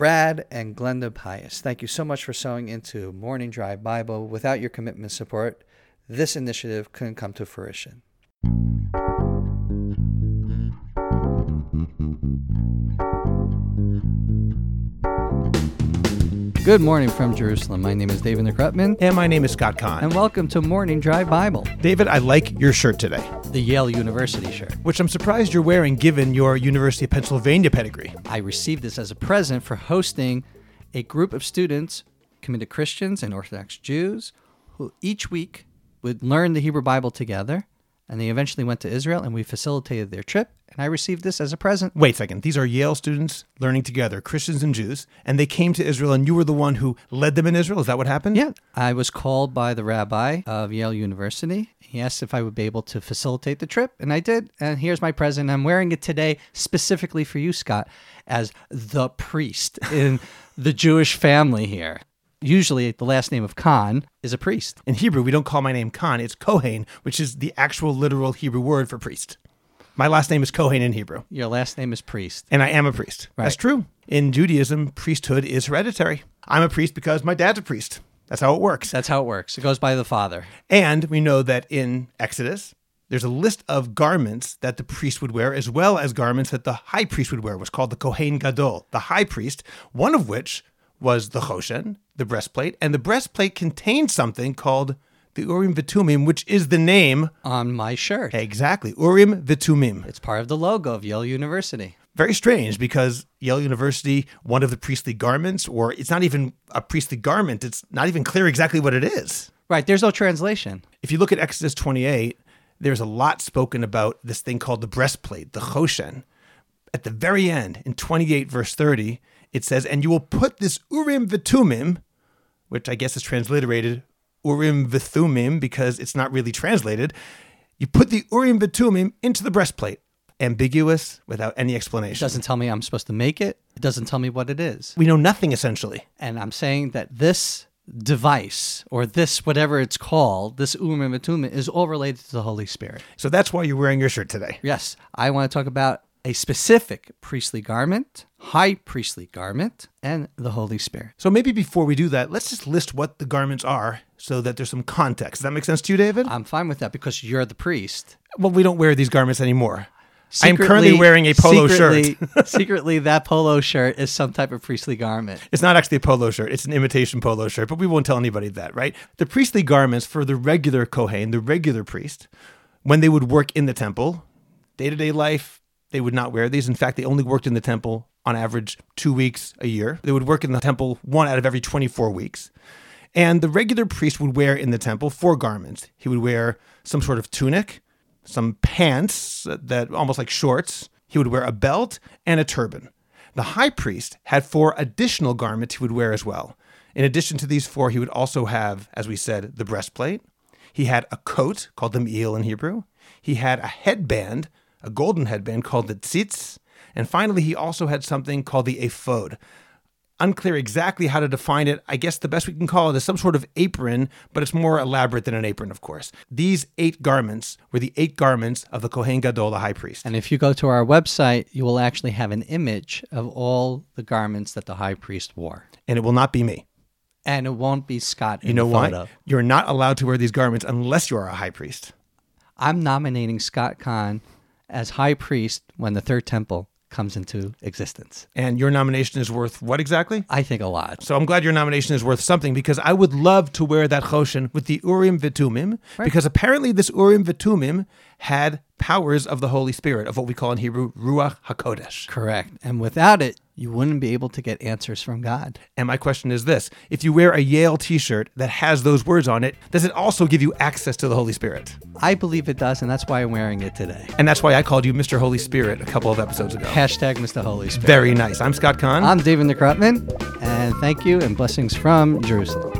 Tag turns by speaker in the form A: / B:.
A: Brad and Glenda Pius, thank you so much for sowing into Morning Drive Bible. Without your commitment support, this initiative couldn't come to fruition. Good morning from Jerusalem. My name is David Nekrutman,
B: And my name is Scott Kahn.
A: and welcome to Morning Drive Bible,
B: David, I like your shirt today,
A: the Yale University shirt.
B: which I'm surprised you're wearing given your University of Pennsylvania pedigree.
A: I received this as a present for hosting a group of students, committed Christians and Orthodox Jews, who each week would learn the Hebrew Bible together. And they eventually went to Israel, and we facilitated their trip. And I received this as a present.
B: Wait a second. These are Yale students learning together, Christians and Jews, and they came to Israel, and you were the one who led them in Israel. Is that what happened?
A: Yeah, I was called by the rabbi of Yale University. He asked if I would be able to facilitate the trip, and I did. And here's my present. I'm wearing it today specifically for you, Scott, as the priest in the Jewish family here. Usually, the last name of Kahn is a priest.
B: In Hebrew, we don't call my name Kahn, it's Kohen, which is the actual literal Hebrew word for priest. My last name is Kohen in Hebrew,
A: Your last name is priest.
B: and I am a priest. That's true. In Judaism, priesthood is hereditary. I'm a priest because my dad's a priest. That's how it works.
A: That's how it works. It goes by the father.
B: And we know that in Exodus, there's a list of garments that the priest would wear, as well as garments that the high priest would wear, was called the Kohen Gadol, the high priest, one of which was the Choshen, the breastplate. And the breastplate contained something called the Urim Vitumim, which is the name,
A: On my shirt.
B: exactly, Urim Vitumim.
A: It's part of the logo of Yale University.
B: Very strange because Yale University, one of the priestly garments, or it's not even a priestly garment, it's not even clear exactly what it is.
A: Right. There's no translation.
B: If you look at Exodus 28, there's a lot spoken about this thing called the breastplate, the choshen. At the very end, in 28 verse 30, it says, And you will put this Urim Vitumim, which I guess is transliterated Urim Vithumim because it's not really translated. You put the Urim Vitumim into the breastplate. Ambiguous, without any
A: It
B: explanation.
A: doesn't tell me I'm supposed to make it. It doesn't tell me what it is.
B: we know nothing essentially.
A: And I'm saying that this device or this whatever it's called, this Urim Vitumim, is all related to the Holy Spirit.
B: So that's why you're wearing your shirt today.
A: Yes, I want to talk about a specific priestly garment, high priestly garment, and the Holy Spirit.
B: So maybe before we do that, let's just list what the garments are so that there's some context. Does that make sense to you, David?
A: I'm fine with that because you're the priest.
B: Well, we don't wear these garments anymore. I am currently wearing a polo
A: secretly-
B: shirt.
A: secretly, that polo shirt is some type of priestly garment.
B: It's not actually a polo shirt, it's an imitation polo shirt, but we won't tell anybody that, right? The priestly garments for the regular Kohen, the regular priest, when they would work in the temple, day to day life, they would not wear these. In fact, they only worked in the temple on average two weeks a year. They would work in the temple one out of every 24 weeks. And the regular priest would wear in the temple four garments. He would wear some sort of tunic, some pants that almost like shorts. He would wear a belt and a turban. The high priest had four additional garments he would wear as well. In addition to these four, he would also have, as we said, the breastplate. He had a coat called the me'il in Hebrew. He had a headband, a golden headband called the tzitz. And finally, he also had something called the ephod. Unclear exactly how to define it. I guess the best we can call it is some sort of apron, but it's more elaborate than an apron, of course. These eight garments were the eight garments of the Kohen Gadol, the high priest.
A: And if you go to our website, you will actually have an image of all the garments that the high priest wore.
B: And it will not be me.
A: And it won't be Scott
B: You know why? You're not allowed to wear these garments unless you are a high priest.
A: I'm nominating Scott Kahn as high priest when the third temple comes into existence.
B: And your nomination is worth what exactly?
A: I think a lot.
B: So I'm glad your nomination is worth something because I would love to wear that choshen with the Urim Vitumim because apparently this Urim Vitumim had powers of the Holy Spirit, of what we call in Hebrew Ruach HaKodesh.
A: Correct. And without it, you wouldn't be able to get answers from God.
B: And my question is this if you wear a Yale t shirt that has those words on it, does it also give you access to the Holy Spirit?
A: I believe it does, and that's why I'm wearing it today.
B: And that's why I called you Mr. Holy Spirit a couple of episodes ago.
A: Hashtag Mr. Holy Spirit.
B: Very nice. I'm Scott Kahn.
A: I'm David Nekrutman, and thank you and blessings from Jerusalem.